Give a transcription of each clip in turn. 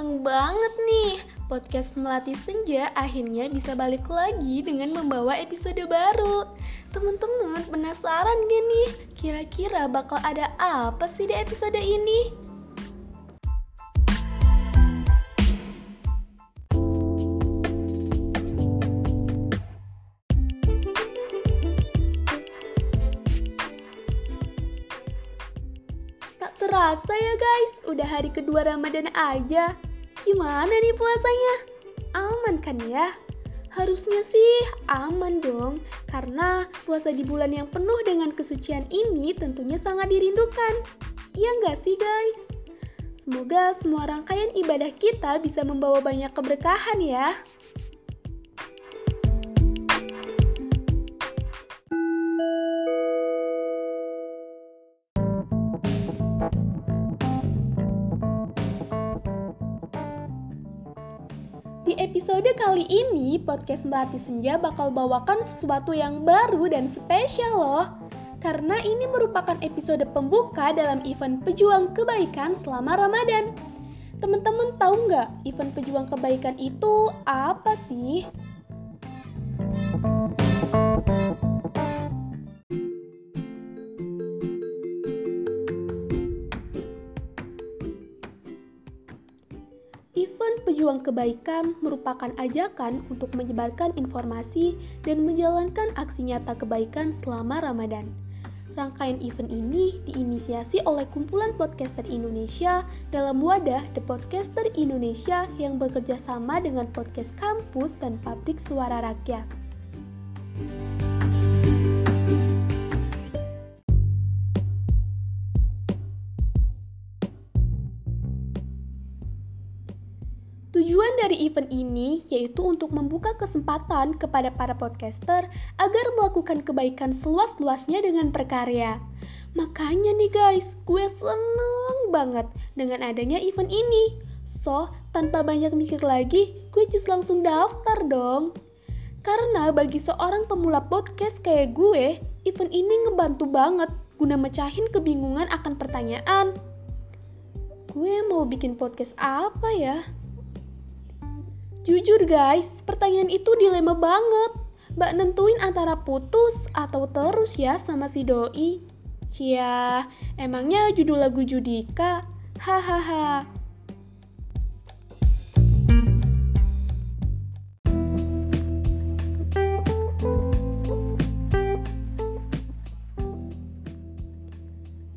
Seneng banget nih, podcast Melatih Senja akhirnya bisa balik lagi dengan membawa episode baru. Teman-teman penasaran gak nih, kira-kira bakal ada apa sih di episode ini? Tak terasa ya guys, udah hari kedua Ramadan aja. Gimana nih puasanya? Aman kan ya? Harusnya sih aman dong, karena puasa di bulan yang penuh dengan kesucian ini tentunya sangat dirindukan. Iya nggak sih guys? Semoga semua rangkaian ibadah kita bisa membawa banyak keberkahan ya. Di episode kali ini, podcast Melati Senja bakal bawakan sesuatu yang baru dan spesial loh. Karena ini merupakan episode pembuka dalam event Pejuang Kebaikan selama Ramadan. Teman-teman tahu nggak event Pejuang Kebaikan itu apa sih? Pejuang Kebaikan merupakan ajakan untuk menyebarkan informasi dan menjalankan aksi nyata kebaikan selama Ramadan. Rangkaian event ini diinisiasi oleh kumpulan podcaster Indonesia dalam wadah The Podcaster Indonesia yang bekerja sama dengan podcast kampus dan pabrik suara rakyat. Tujuan dari event ini yaitu untuk membuka kesempatan kepada para podcaster agar melakukan kebaikan seluas-luasnya dengan berkarya. Makanya nih guys, gue seneng banget dengan adanya event ini. So, tanpa banyak mikir lagi, gue just langsung daftar dong. Karena bagi seorang pemula podcast kayak gue, event ini ngebantu banget guna mecahin kebingungan akan pertanyaan. Gue mau bikin podcast apa ya? Jujur guys, pertanyaan itu dilema banget. Mbak nentuin antara putus atau terus ya sama si doi. Cia, emangnya judul lagu Judika? Hahaha.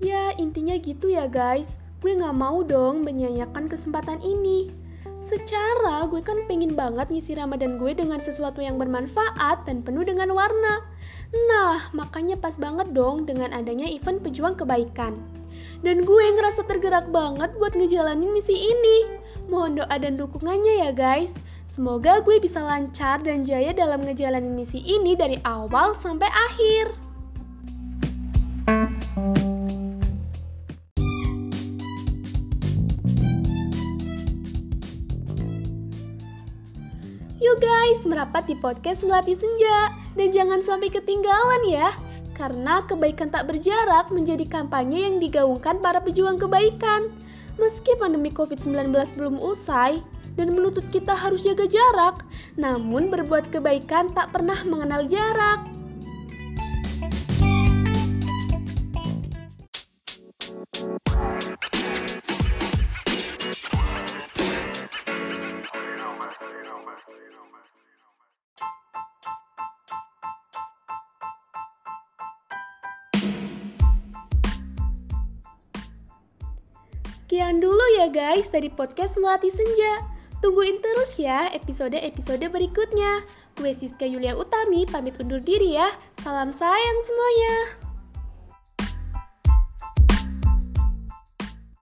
Ya, intinya gitu ya guys. Gue gak mau dong menyanyikan kesempatan ini. Gue kan pengen banget ngisi Ramadan gue dengan sesuatu yang bermanfaat dan penuh dengan warna. Nah, makanya pas banget dong dengan adanya event pejuang kebaikan. Dan gue ngerasa tergerak banget buat ngejalanin misi ini. Mohon doa dan dukungannya ya guys. Semoga gue bisa lancar dan jaya dalam ngejalanin misi ini dari awal sampai akhir. Yuk guys, merapat di podcast Melati Senja. Dan jangan sampai ketinggalan ya. Karena kebaikan tak berjarak menjadi kampanye yang digaungkan para pejuang kebaikan. Meski pandemi COVID-19 belum usai dan menuntut kita harus jaga jarak, namun berbuat kebaikan tak pernah mengenal jarak. Sekian dulu ya guys dari podcast Melati Senja. Tungguin terus ya episode-episode berikutnya. Gue Siska Yulia Utami pamit undur diri ya. Salam sayang semuanya.